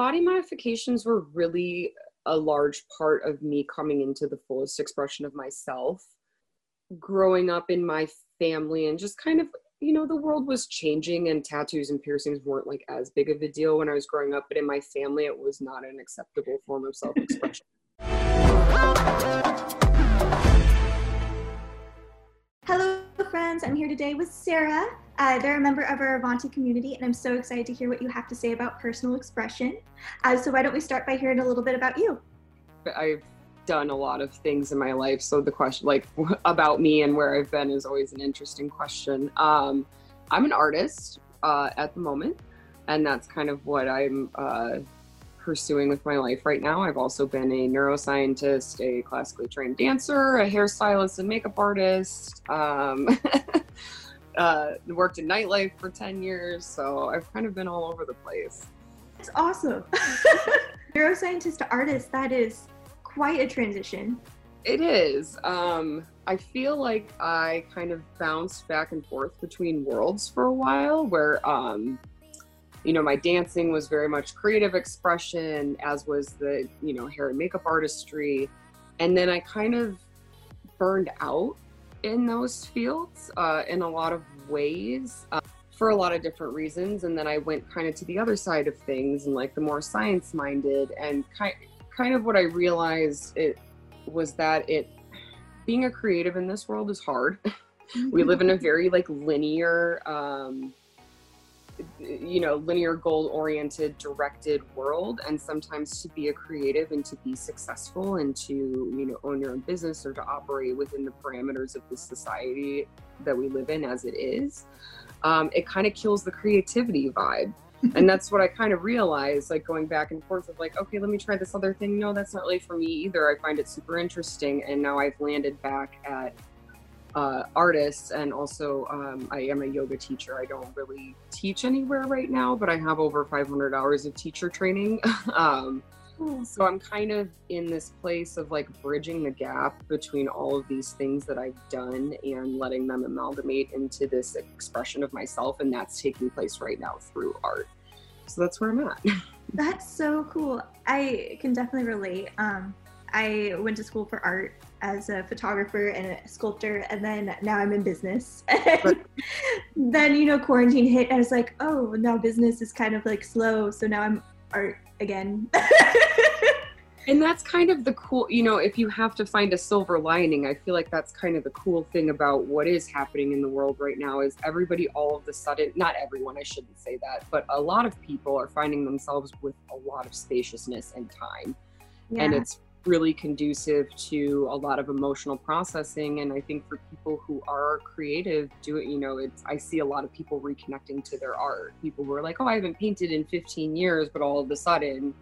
body modifications were really a large part of me coming into the fullest expression of myself. Growing up in my family and just kind of, you know, the world was changing and tattoos and piercings weren't like as big of a deal when I was growing up, but in my family, it was not an acceptable form of self expression. Hello, friends. I'm here today with Sarah. Uh, they're a member of our Avanti community, and I'm so excited to hear what you have to say about personal expression. Uh, so, why don't we start by hearing a little bit about you? I've done a lot of things in my life, so the question, like about me and where I've been, is always an interesting question. Um, I'm an artist uh, at the moment, and that's kind of what I'm uh, pursuing with my life right now. I've also been a neuroscientist, a classically trained dancer, a hairstylist, and makeup artist. Um, uh, worked in nightlife for 10 years, so I've kind of been all over the place. It's awesome. Neuroscientist to artist, that is quite a transition. It is. Um, I feel like I kind of bounced back and forth between worlds for a while where um, you know, my dancing was very much creative expression, as was the, you know, hair and makeup artistry. And then I kind of burned out in those fields uh, in a lot of ways uh, for a lot of different reasons. And then I went kind of to the other side of things and like the more science minded. And kind, kind of what I realized it was that it, being a creative in this world is hard. we live in a very like linear, um, you know linear goal oriented directed world and sometimes to be a creative and to be successful and to you know own your own business or to operate within the parameters of the society that we live in as it is um, it kind of kills the creativity vibe. And that's what i kind of realized like going back and forth of like okay let me try this other thing. No that's not really for me either. I find it super interesting. And now i've landed back at uh, artists and also um, I am a yoga teacher. I don't really teach anywhere right now, but I have over 500 hours of teacher training. um, so I'm kind of in this place of like bridging the gap between all of these things that I've done and letting them amalgamate into this expression of myself, and that's taking place right now through art. So that's where I'm at. That's so cool. I can definitely relate. Um, I went to school for art as a photographer and a sculptor, and then now I'm in business. then, you know, quarantine hit, and I was like, oh, now business is kind of like slow, so now I'm art again. and that's kind of the cool, you know, if you have to find a silver lining, I feel like that's kind of the cool thing about what is happening in the world right now is everybody all of the sudden, not everyone, I shouldn't say that, but a lot of people are finding themselves with a lot of spaciousness and time. Yeah. And it's really conducive to a lot of emotional processing. And i think for people who are creative do it you know it's i see a lot of people reconnecting to their art. People who are like oh i haven't painted in 15 years but all of a sudden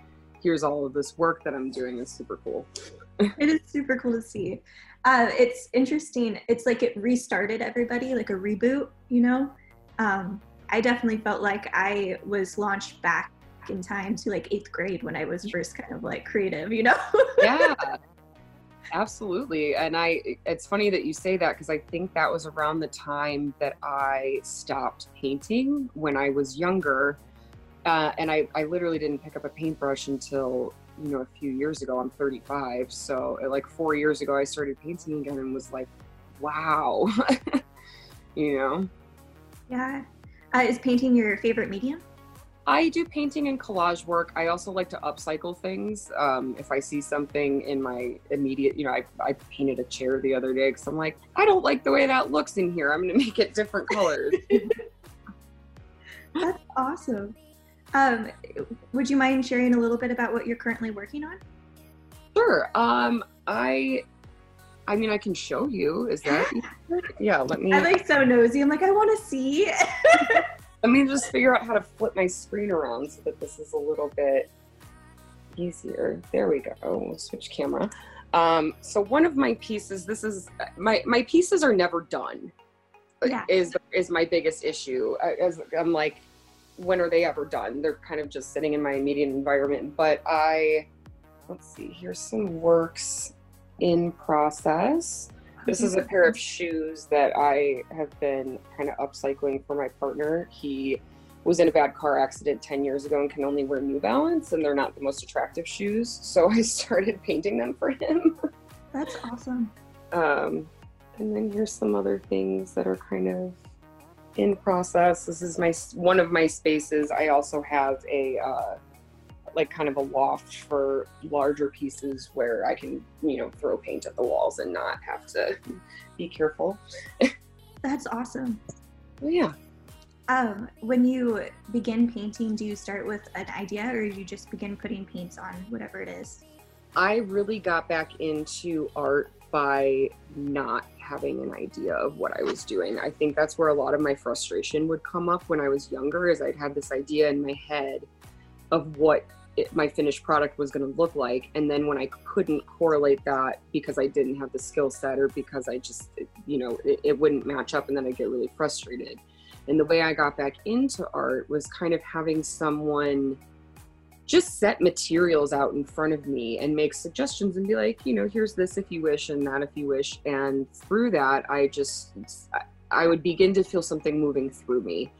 here's all of this work that i'm doing. Is super cool. It is super cool to see. Uh, it's interesting. It's like it restarted everybody like a reboot you know? Um, i definitely felt like i was launched back in time to like eighth grade when I was first kind of like creative, you know? yeah. Absolutely. And I, it's funny that you say that because I think that was around the time that I stopped painting when I was younger. Uh, and I, I literally didn't pick up a paintbrush until, you know, a few years ago. I'm 35. So, like, four years ago, I started painting again and was like, wow, you know? Yeah. Uh, is painting your favorite medium? I do painting and collage work. I also like to upcycle things. Um, if I see something in my immediate, you know, I, I painted a chair the other day because I'm like, I don't like the way that looks in here. I'm going to make it different colors. That's awesome. Um, would you mind sharing a little bit about what you're currently working on? Sure. Um, I I mean, I can show you. Is that? yeah, let me. I'm like so nosy. I'm like, I want to see. Let me just figure out how to flip my screen around so that this is a little bit easier. There we go. We'll switch camera. Um, so one of my pieces, this is my my pieces are never done. Yeah. Is is my biggest issue. As I'm like, when are they ever done? They're kind of just sitting in my immediate environment. But I, let's see. Here's some works in process. This is a pair of shoes that I have been kind of upcycling for my partner. He was in a bad car accident 10 years ago and can only wear New Balance, and they're not the most attractive shoes. So I started painting them for him. That's awesome. Um, and then here's some other things that are kind of in process. This is my one of my spaces. I also have a uh, like kind of a loft for larger pieces where I can you know throw paint at the walls and not have to be careful. That's awesome. Well, yeah. Um, when you begin painting, do you start with an idea or you just begin putting paints on whatever it is? I really got back into art by not having an idea of what I was doing. I think that's where a lot of my frustration would come up when I was younger is I'd have this idea in my head of what it, my finished product was going to look like and then when I couldn't correlate that because I didn't have the skill set or because I just you know it, it wouldn't match up and then I'd get really frustrated. And the way I got back into art was kind of having someone just set materials out in front of me and make suggestions and be like, you know, here's this if you wish and that if you wish. And through that, I just, I would begin to feel something moving through me.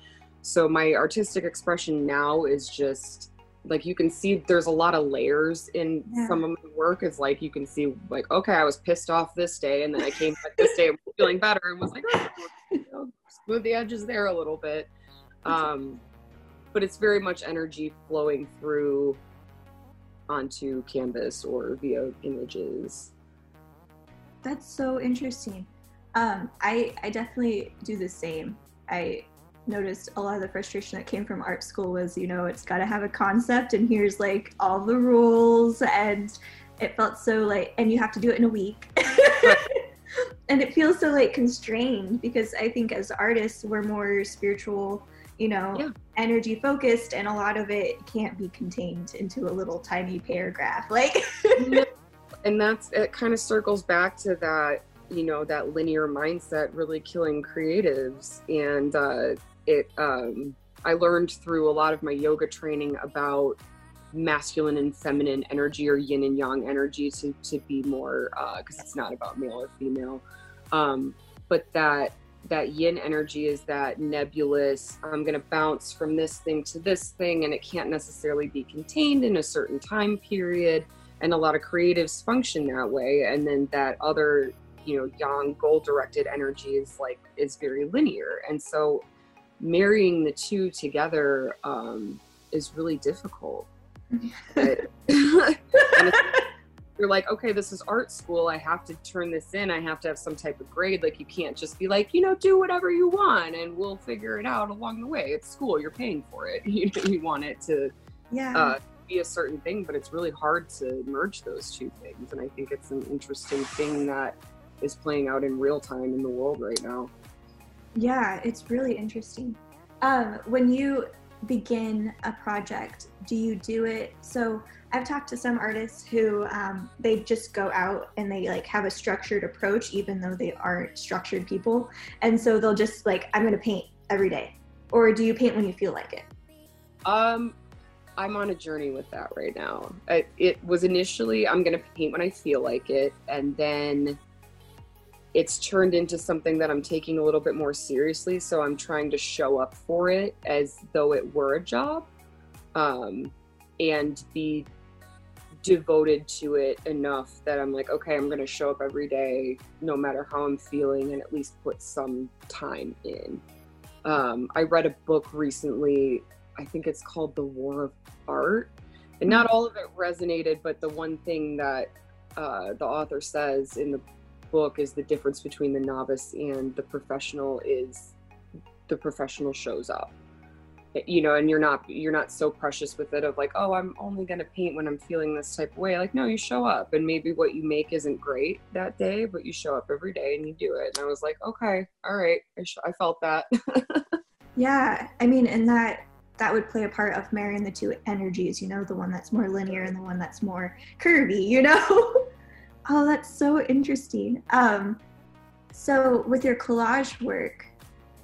So my artistic expression now is just like you can see there's a lot of layers in yeah. some of my work. It's like you can see like, okay, I was pissed off this day and then I came back this day feeling better and was like, oh, you know, smooth the edges there a little bit. Um, but it's very much energy flowing through onto canvas or via images. That's so interesting. Um, I I definitely do the same. I noticed a lot of the frustration that came from art school was, you know, it's got to have a concept, and here's like all the rules, and it felt so like, and you have to do it in a week. and it feels so like constrained because I think as artists we're more spiritual you know, yeah. energy focused, and a lot of it can't be contained into a little tiny paragraph. Like, and that's it. Kind of circles back to that, you know, that linear mindset really killing creatives, and uh, it. Um, I learned through a lot of my yoga training about masculine and feminine energy or yin and yang energy to, to be more because uh, it's not about male or female. Um, but that that yin energy is that nebulous i'm going to bounce from this thing to this thing and it can't necessarily be contained in a certain time period. And a lot of creatives function that way. And then that other you know yang goal directed energy is like is very linear. And so marrying the two together um, is really difficult but, you're like, okay, this is art school. I have to turn this in. I have to have some type of grade. Like, you can't just be like, you know, do whatever you want and we'll figure it out along the way. It's school. You're paying for it. You, you want it to yeah. Uh, be a certain thing, but it's really hard to merge those two things. And I think it's an interesting thing that is playing out in real time in the world right now. Yeah, it's really interesting. Um, when you begin a project, do you do it so? I've talked to some artists who um, they just go out and they like have a structured approach, even though they aren't structured people. And so they'll just like, I'm going to paint every day. Or do you paint when you feel like it? Um, I'm on a journey with that right now. It, it was initially, I'm going to paint when I feel like it. And then it's turned into something that I'm taking a little bit more seriously. So I'm trying to show up for it as though it were a job. Um, and be devoted to it enough that I'm like, okay, I'm going to show up every day, no matter how I'm feeling, and at least put some time in. Um, I read a book recently, I think it's called The War of Art. And not all of it resonated, but the one thing that uh, the author says in the book is the difference between the novice and the professional is the professional shows up. You know and you're not you're not so precious with it of like oh i'm only going to paint when i'm feeling this type of way. Like no you show up and maybe what you make isn't great that day but you show up every day and you do it. And i was like okay all right. I, sh- I felt that. Yeah i mean and that that would play a part of marrying the two energies you know the one that's more linear and the one that's more curvy you know oh that's so interesting um so with your collage work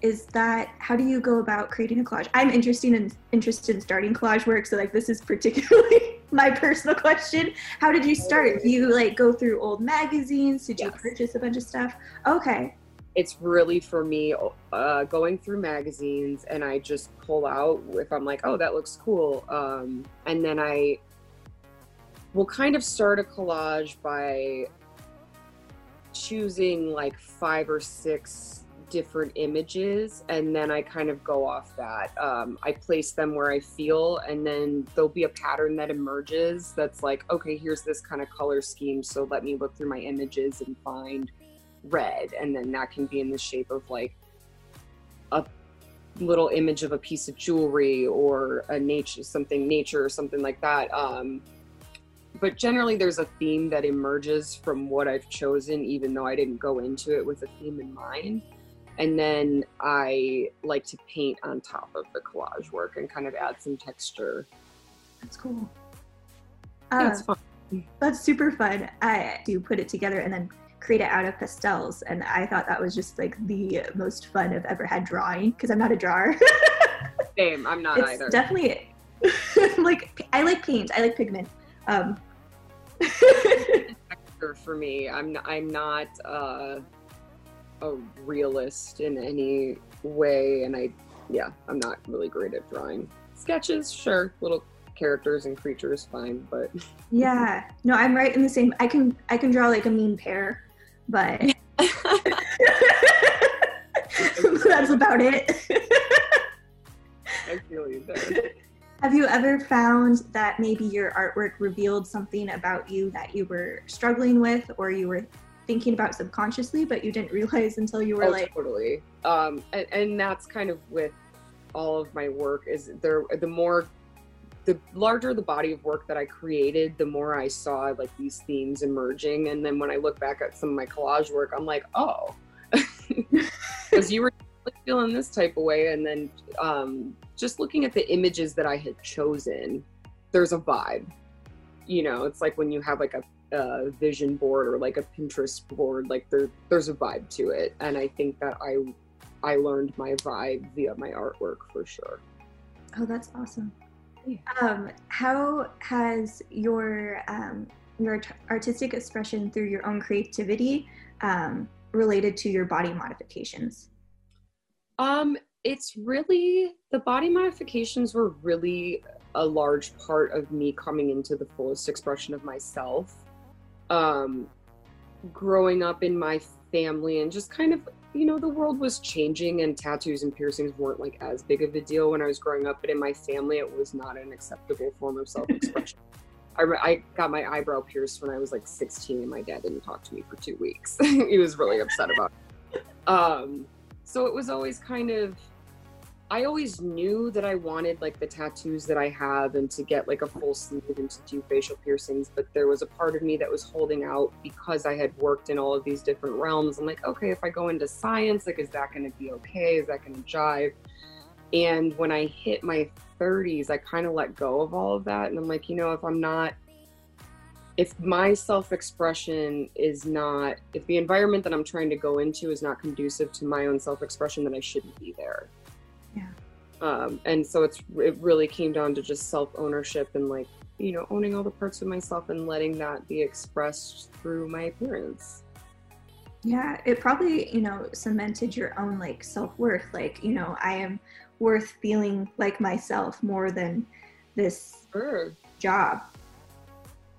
is that how do you go about creating a collage? I'm interested in interested in starting collage work, so like this is particularly my personal question. How did you start? Do you like go through old magazines? Did yes. you purchase a bunch of stuff? Okay. it's really for me uh, going through magazines and I just pull out if I'm like, oh, that looks cool. Um, and then I will kind of start a collage by choosing like five or six different images and then I kind of go off that. Um, I place them where I feel and then there'll be a pattern that emerges that's like, okay, here's this kind of color scheme. So let me look through my images and find red. And then that can be in the shape of like a little image of a piece of jewelry or a nature, something nature or something like that. Um, but generally there's a theme that emerges from what I've chosen, even though I didn't go into it with a theme in mind and then I like to paint on top of the collage work and kind of add some texture. That's cool. That's Uh, fun. that's super fun. I do put it together and then create it out of pastels, and I thought that was just like the most fun I've ever had drawing because I'm not a drawer. Same, I'm not it's either. definitely like I like paint. I like pigment. Um, for me, I'm I'm not uh, a realist in any way, and I yeah, I'm not really great at drawing sketches. Sure, little characters and creatures, fine, but yeah, no, I'm right in the same. I can I can draw like a mean pear, but that's about it. I feel you there. Have you ever found that maybe your artwork revealed something about you that you were struggling with or you were thinking about subconsciously, but you didn't realize until you were oh, like, totally. Um, and, and that's kind of with all of my work is there. The more, the larger the body of work that I created, the more I saw like these themes emerging. And then when I look back at some of my collage work, I'm like, oh, because you were feeling this type of way, and then um, just looking at the images that I had chosen, there's a vibe. You know, it's like when you have like a a vision board or like a Pinterest board, like there there's a vibe to it, and I think that I I learned my vibe via my artwork for sure. oh, that's awesome. Yeah. Um, how has your um, your art- artistic expression through your own creativity um, related to your body modifications? Um, it's really the body modifications were really a large part of me coming into the fullest expression of myself. Um, growing up in my family and just kind of, you know, the world was changing and tattoos and piercings weren't like as big of a deal when I was growing up, but in my family, it was not an acceptable form of self expression. I, re- I got my eyebrow pierced when I was like 16 and my dad didn't talk to me for two weeks. he was really upset about it. Um, so it was always kind of i always knew that i wanted like the tattoos that i have and to get like a full sleeve and to do facial piercings but there was a part of me that was holding out because i had worked in all of these different realms. I'm like okay if i go into science like is that going to be okay? Is that going to jive? And when i hit my 30s i kind of let go of all of that and i'm like you know if i'm not if my self-expression is not if the environment that i'm trying to go into is not conducive to my own self-expression then i shouldn't be there Yeah. um, and so it's it really came down to just self-ownership and like you know owning all the parts of myself and letting that be expressed through my appearance Yeah, it probably, you know, cemented your own like self-worth. Like, you know, I am worth feeling like myself more than this sure job.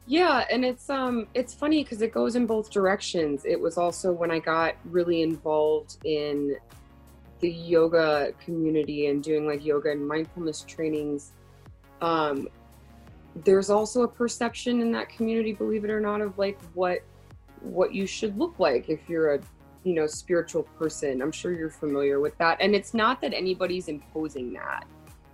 Yeah, and it's um it's funny because it goes in both directions. It was also when I got really involved in the yoga community and doing like yoga and mindfulness trainings. Um there's also a perception in that community, believe it or not, of like what what you should look like if you're a you know spiritual person. I'm sure you're familiar with that. And it's not that anybody's imposing that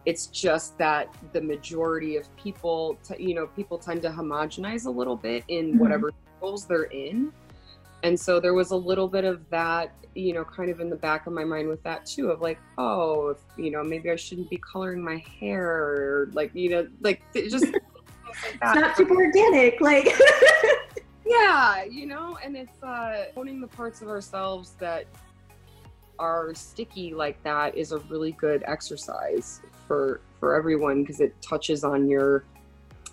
it's just that the majority of people t- you know people tend to homogenize a little bit in Mhm. whatever circles they're in and so there was a little bit of that you know kind of in the back of my mind with that too of like oh if, you know maybe i shouldn't be coloring my hair or like you know like just like It's not super organic. Like, yeah you know and it's uh owning the parts of ourselves that are sticky like that is a really good exercise for for everyone because it touches on your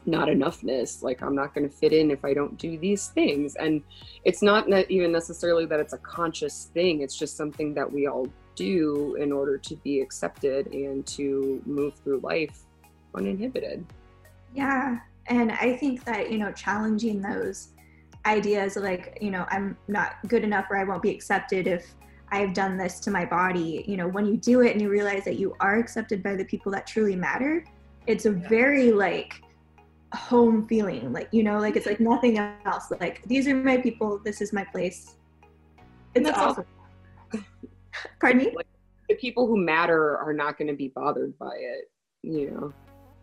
not enoughness like i'm not going to fit in if i don't do these things. And it's not even necessarily that it's a conscious thing it's just something that we all do in order to be accepted and to move through life uninhibited. Yeah and i think that you know challenging those ideas like you know i'm not good enough or i won't be accepted if i've done this to my body you know when you do it and you realize that you are accepted by the people that truly matter it's a very like home feeling like you know like it's like nothing else. Like these are my people this is my place. It's That's awesome. pardon me? Like, the people who matter are not going to be bothered by it you know?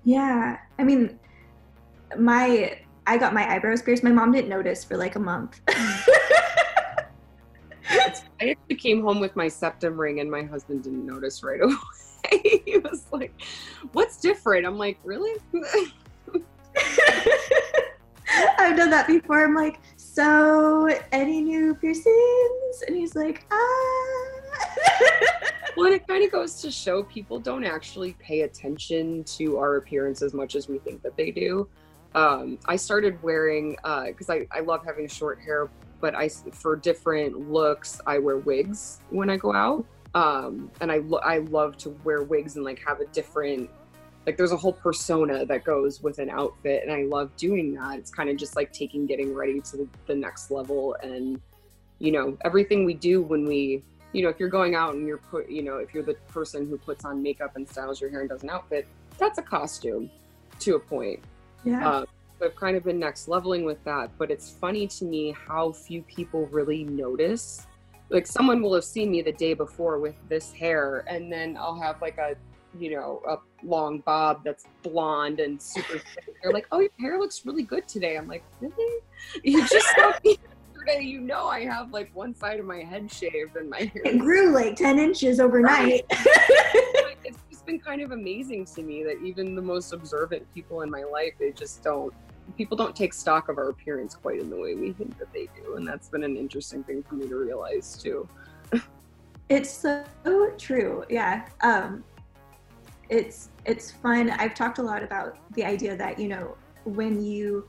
Yeah. I mean my i got my eyebrows pierced. My mom didn't notice for like a month. I actually came home with my septum ring and my husband didn't notice right away. He was like what's different? I'm like really I've done that before. I'm like, so any new piercings? And he's like, ah. well, and it kind of goes to show people don't actually pay attention to our appearance as much as we think that they do. Um, I started wearing because uh, I, I love having short hair, but I for different looks I wear wigs when I go out, um, and I lo- I love to wear wigs and like have a different like there's a whole persona that goes with an outfit and i love doing that. It's kind of just like taking getting ready to the, the, next level and you know everything we do when we you know if you're going out and you're put you know if you're the person who puts on makeup and styles your hair and does an outfit that's a costume to a point. Yeah. Uh, i've kind of been next leveling with that but it's funny to me how few people really notice. Like someone will have seen me the day before with this hair and then i'll have like a you know, a long bob that's blonde and super thick. They're like, oh, your hair looks really good today. I'm like, really? You just saw me yesterday. You know, I have like one side of my head shaved and my hair. It grew like 10 inches overnight. Right. it's just been kind of amazing to me that even the most observant people in my life, they just don't people don't take stock of our appearance quite in the way we think that they do and that's been an interesting thing for me to realize too it's so true yeah um it's it's fun. I've talked a lot about the idea that you know when you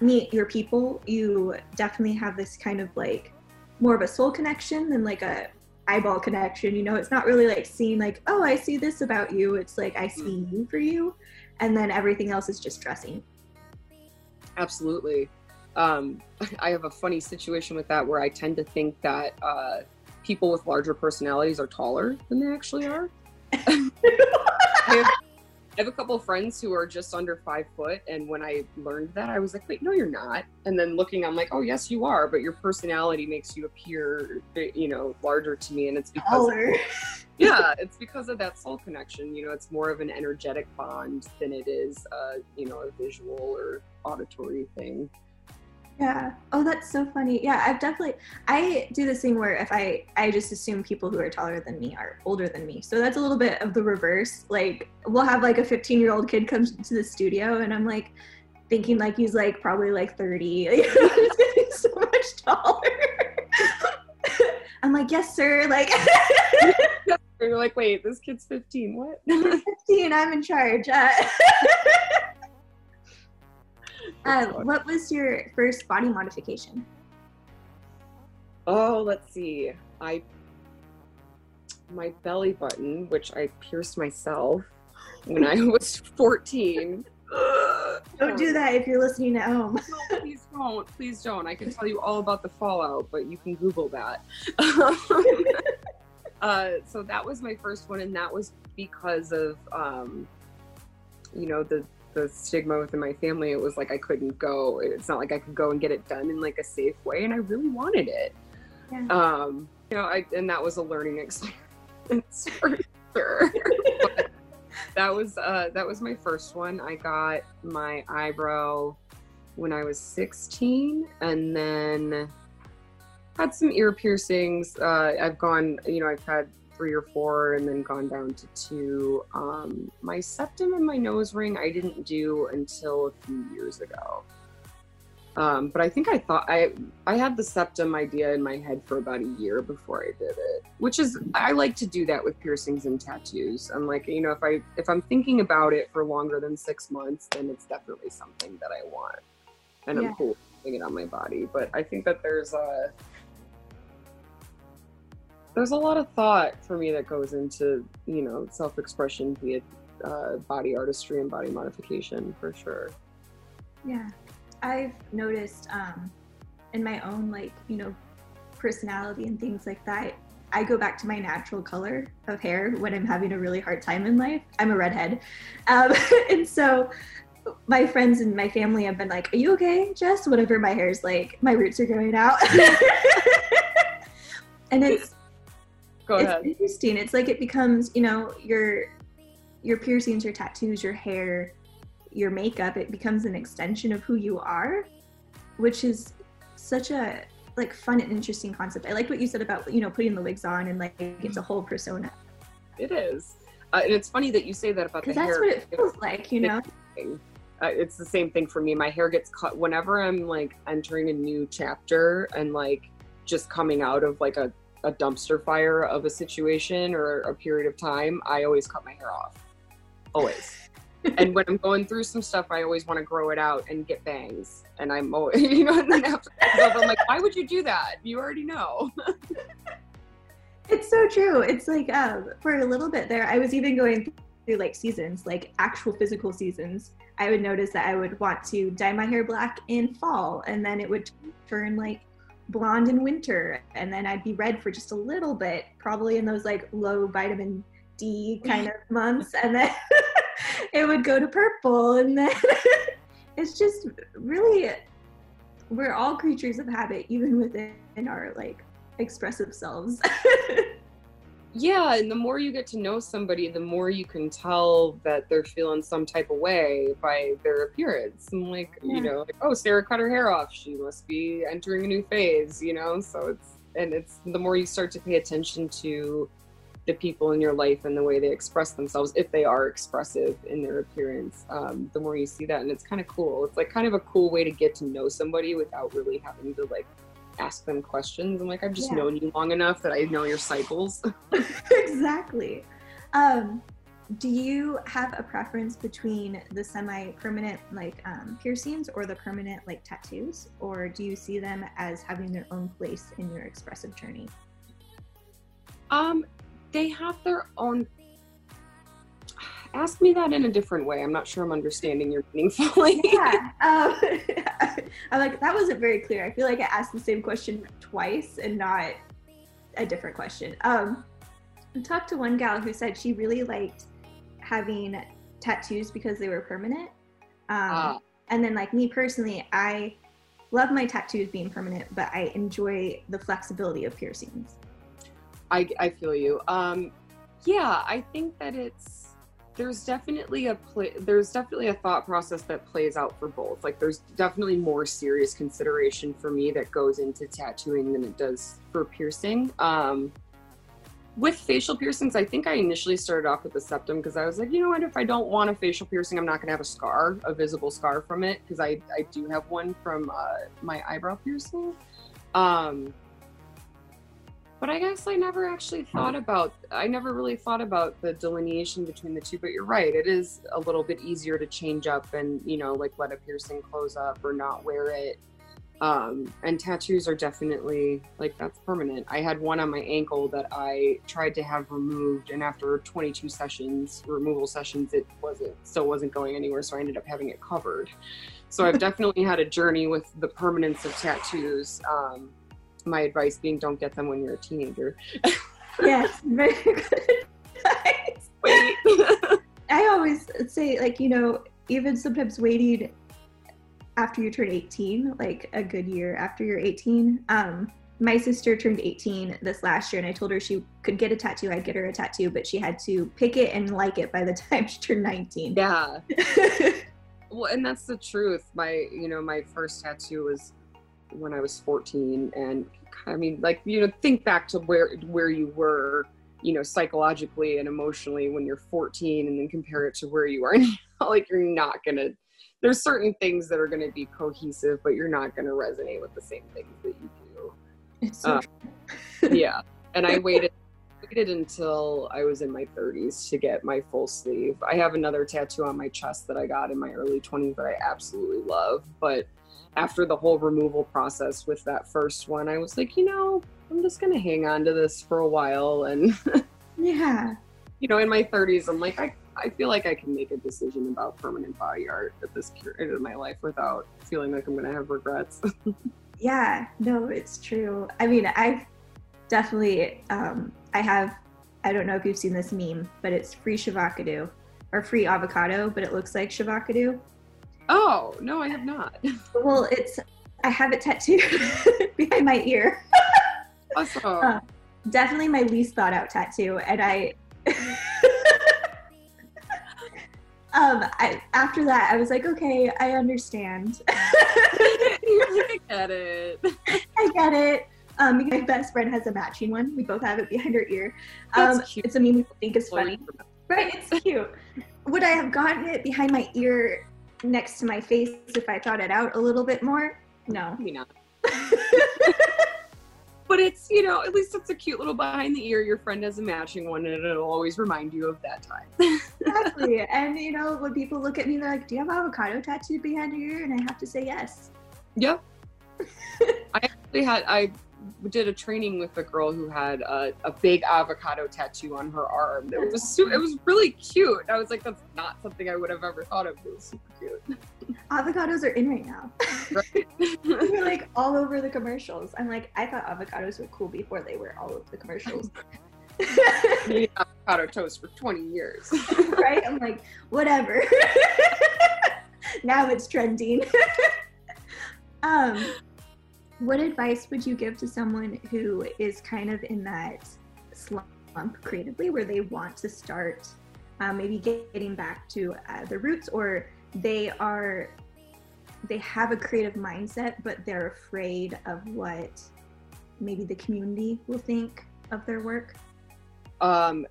meet your people, you definitely have this kind of like more of a soul connection than like a eyeball connection. You know, it's not really like seeing like oh I see this about you. It's like I see you for you, and then everything else is just dressing. Absolutely. Um, I have a funny situation with that where I tend to think that uh, people with larger personalities are taller than they actually are. I have, I have a couple friends who are just under five foot, and when I learned that, I was like, "Wait, no, you're not." And then looking, I'm like, "Oh, yes, you are," but your personality makes you appear, you know, larger to me, and it's because, yeah, it's because of that soul connection. You know, it's more of an energetic bond than it is, uh, you know, a visual or auditory thing. Yeah. Oh, that's so funny. Yeah, I've definitely I do this thing where if I I just assume people who are taller than me are older than me. So that's a little bit of the reverse. Like we'll have like a 15 year old kid come to the studio, and I'm like thinking like he's like probably like 30. he's so much taller. I'm like, yes, sir. Like. You're like, wait, this kid's 15. What? 15. I'm in charge. Uh, uh, what was your first body modification? Oh, let's see. I my belly button, which I pierced myself when I was 14. don't do that if you're listening at home. no, please don't. Please don't. I can tell you all about the fallout, but you can Google that. uh, so that was my first one, and that was because of, um, you know, the the stigma within my family, it was like I couldn't go. It's not like I could go and get it done in like a safe way, and I really wanted it. Yeah. Um, you know, I and that was a learning experience for sure. that was uh, that was my first one. I got my eyebrow when I was 16, and then had some ear piercings. Uh, I've gone, you know, I've had three or four and then gone down to two. Um, my septum and my nose ring I didn't do until a few years ago. Um, but I think I thought I I had the septum idea in my head for about a year before I did it, which is I like to do that with piercings and tattoos. I'm like, you know, if I if I'm thinking about it for longer than six months, then it's definitely something that I want, and Yeah. I'm cool putting it on my body. But I think that there's a there's a lot of thought for me that goes into you know self-expression via uh, body artistry and body modification for sure. Yeah. I've noticed um, in my own, like, you know, personality and things like that, I go back to my natural color of hair when I'm having a really hard time in life. I'm a redhead. Um, and so my friends and my family have been like, Are you okay, Jess? Whatever my hair's like, my roots are growing out. and it's Go it's ahead. interesting. It's like it becomes, you know, your your piercings, your tattoos, your hair, your makeup, it becomes an extension of who you are, which is such a like fun and interesting concept. I like what you said about, you know, putting the wigs on and like it's a whole persona. It is. Uh, and it's funny that you say that about the that's hair. what it feels like, you know? Uh, it's the same thing for me. My hair gets cut whenever I'm like entering a new chapter and like just coming out of like a, a dumpster fire of a situation or a period of time. I always cut my hair off. Always. and when I'm going through some stuff, I always want to grow it out and get bangs. And I'm always, you know, and then after I'm like, why would you do that? You already know. It's so true. It's like um, for a little bit there, I was even going through like seasons, like actual physical seasons. I would notice that I would want to dye my hair black in fall, and then it would turn like blonde in winter, and then I'd be red for just a little bit, probably in those like low vitamin D kind of months, and then it would go to purple, and then it's just really we're all creatures of habit, even within our like expressive selves. Yeah, and the more you get to know somebody, the more you can tell that they're feeling some type of way by their appearance. I'm like, Yeah. you know, like, oh, Sarah cut her hair off. She must be entering a new phase, you know? So it's, and it's the more you start to pay attention to the people in your life and the way they express themselves, if they are expressive in their appearance, um, the more you see that. And it's kind of cool. It's like kind of a cool way to get to know somebody without really having to like ask them questions. I'm like, I've just Yeah. known you long enough that I know your cycles. exactly. Um, do you have a preference between the semi-permanent like um, piercings or the permanent like tattoos, or do you see them as having their own place in your expressive journey? Um, they have their own. Ask me that in a different way. I'm not sure I'm understanding your meaning fully. Yeah, um, I'm like that wasn't very clear. I feel like I asked the same question twice and not a different question. Um, I talked to one gal who said she really liked having tattoos because they were permanent. Um, Ah. and then, like me personally, I love my tattoos being permanent, but I enjoy the flexibility of piercings. I, I feel you. Um, yeah, I think that it's there's definitely a play there's definitely a thought process that plays out for both. Like there's definitely more serious consideration for me that goes into tattooing than it does for piercing. Um, with facial piercings, I think I initially started off with the septum because I was like, you know what, if I don't want a facial piercing, I'm not gonna have a scar, a visible scar from it, because I, I do have one from uh, my eyebrow piercing. Um, but I guess I never actually thought about I never really thought about the delineation between the two, but you're right. It is a little bit easier to change up and, you know, like let a piercing close up or not wear it. Um, and tattoos are definitely like that's permanent. I had one on my ankle that I tried to have removed, and after 22 sessions, removal sessions, it wasn't still wasn't going anywhere, so I ended up having it covered. So I've definitely had a journey with the permanence of tattoos. Um, my advice being don't get them when you're a teenager. Yes, very good advice. Wait. I always say, like, you know, even sometimes waiting after you turn 18, like a good year after you're 18. Um, my sister turned 18 this last year, and I told her she could get a tattoo. I'd get her a tattoo, but she had to pick it and like it by the time she turned 19. yeah. Well, and that's the truth. My, you know, my first tattoo was when I was 14, and I mean, like, you know, think back to where where you were, you know, psychologically and emotionally when you're 14, and then compare it to where you are now. like, you're not gonna. there's certain things that are going to be cohesive, but you're not going to resonate with the same things that you do. It's so Uh, yeah, and I waited waited until I was in my 30s to get my full sleeve. I have another tattoo on my chest that I got in my early 20s that I absolutely love, but after the whole removal process with that first one, I was like, you know, I'm just gonna hang on to this for a while, and yeah. you know, in my 30s, I'm like, I. I feel like I can make a decision about permanent body art at this period of my life without feeling like I'm to have regrets. Yeah, no, it's true. I mean, I've definitely, um, I have, I don't know if you've seen this meme, but it's free shavakadu or free avocado, but it looks like shavakadu. Oh, no, I have not. Well, it's, I have it tattooed behind my ear. Awesome. Uh, Definitely my least thought out tattoo. And I, um, I, after that, I was like, okay, I understand. I get it. I get it. Um, my best friend has a matching one. We both have it behind our ear. Um. It's a meme we think is funny. Right, it's cute. Would I have gotten it behind my ear next to my face if I thought it out a little bit more? No. Maybe not. But it's, you know, at least it's a cute little behind the ear. Your friend has a matching one and it'll always remind you of that time. exactly. And you know, when people look at me, they're like, "Do you have avocado tattooed behind your ear?" And I have to say yes. Yeah. I actually had I did a training with a girl who had a, a big avocado tattoo on her arm. It was su- it was really cute. I was like, that's not something I would have ever thought of. It was super cute. Avocados are in right now. Right? They're like all over the commercials. I'm like, I thought avocados were cool before they were all over the commercials. Avocado toast for 20 years. right? I'm like, whatever. now it's trending. um, what advice would you give to someone who is kind of in that slump creatively where they want to start um, maybe getting back to uh, the roots or they are they have a creative mindset but they're afraid of what maybe the community will think of their work? Um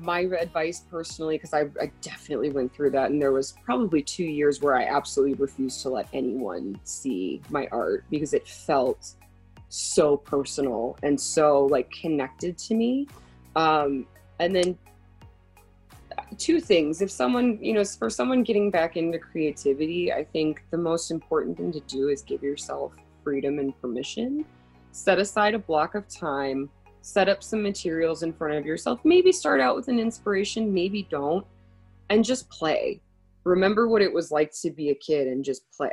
my advice personally because I, I definitely went through that and there was probably two years where i absolutely refused to let anyone see my art because it felt so personal and so like connected to me. Um and then two things. If someone you know for someone getting back into creativity i think the most important thing to do is give yourself freedom and permission. Set aside a block of time set up some materials in front of yourself. Maybe start out with an inspiration, maybe don't, and just play. Remember what it was like to be a kid and just play.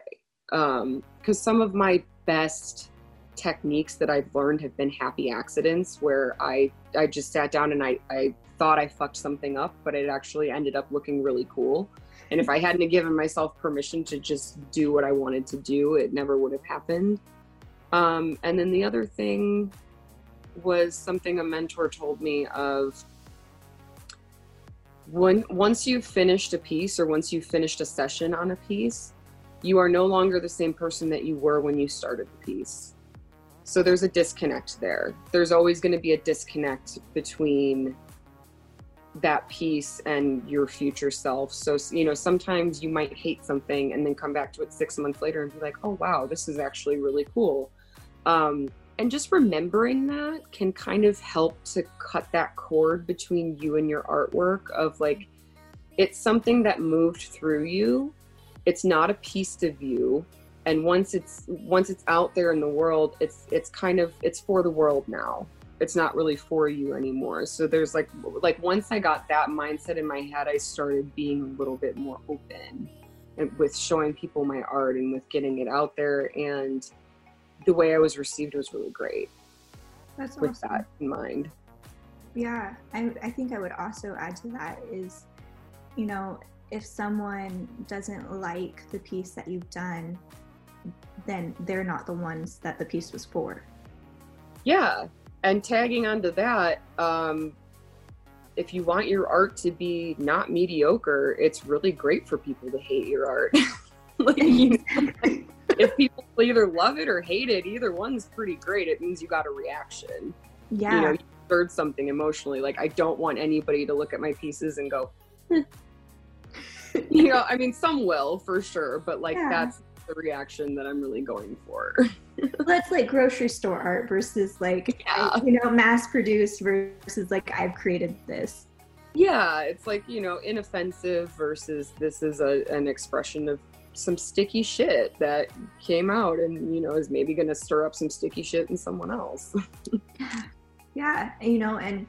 Because um, some of my best techniques that I've learned have been happy accidents where I, I just sat down and I, I thought I fucked something up, but it actually ended up looking really cool. And if I hadn't given myself permission to just do what I wanted to do, it never would have happened. Um, and then the other thing was something a mentor told me of when once you've finished a piece or once you've finished a session on a piece you are no longer the same person that you were when you started the piece. So there's a disconnect there. There's always going to be a disconnect between that piece and your future self. So you know sometimes you might hate something and then come back to it six months later and be like oh wow this is actually really cool. Um, and just remembering that can kind of help to cut that cord between you and your artwork of like it's something that moved through you. It's not a piece of you. And once it's once it's out there in the world it's it's kind of it's for the world now. It's not really for you anymore. So there's like like once i got that mindset in my head i started being a little bit more open with showing people my art and with getting it out there. And the way I was received was really great That's with awesome. that in mind. Yeah, I, I think I would also add to that is, you know, if someone doesn't like the piece that you've done, then they're not the ones that the piece was for. Yeah. And tagging onto that, um, if you want your art to be not mediocre, it's really great for people to hate your art. like, you know, if people either love it or hate it, either one's pretty great. It means you got a reaction. Yeah. You know, you stirred something emotionally. Like I don't want anybody to look at my pieces and go, "Hmm." you know, I mean, some will for sure, but like Yeah. that's the reaction that I'm really going for. That's like grocery store art versus like Yeah. you know mass produced versus like I've created this. yeah, it's like, you know, inoffensive versus this is a, an expression of some sticky shit that came out and, you know, is maybe going to stir up some sticky shit in someone else. Yeah, you know, and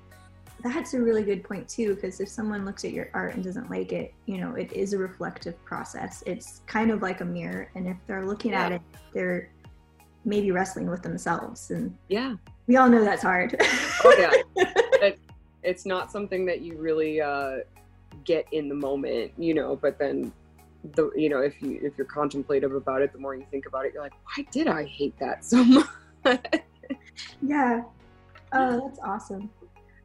that's a really good point too, because if someone looks at your art and doesn't like it, you know, it is a reflective process. It's kind of like a mirror, and if they're looking at it, they're maybe wrestling with themselves, and yeah. we all know that's hard. Oh, yeah. it, it's not something that you really uh, get in the moment, you know, but then the you know if you if you're contemplative about it the more you think about it you're like why did i hate that so much yeah. Oh, that's awesome.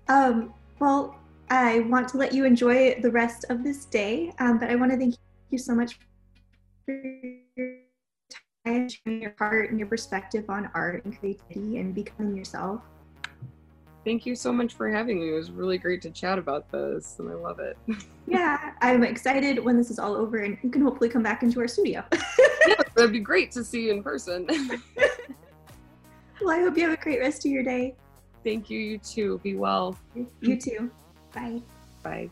Um, well, I want to let you enjoy the rest of this day, um, but I want to thank you so much for your time, sharing your heart and your perspective on art and creativity and becoming yourself. Thank you so much for having me it was really great to chat about this and i love it Yeah, I'm excited when this is all over and you can hopefully come back into our studio. yes, that'd be great to see you in person well, I hope you have a great rest of your day. thank you you too be well You too. Bye. bye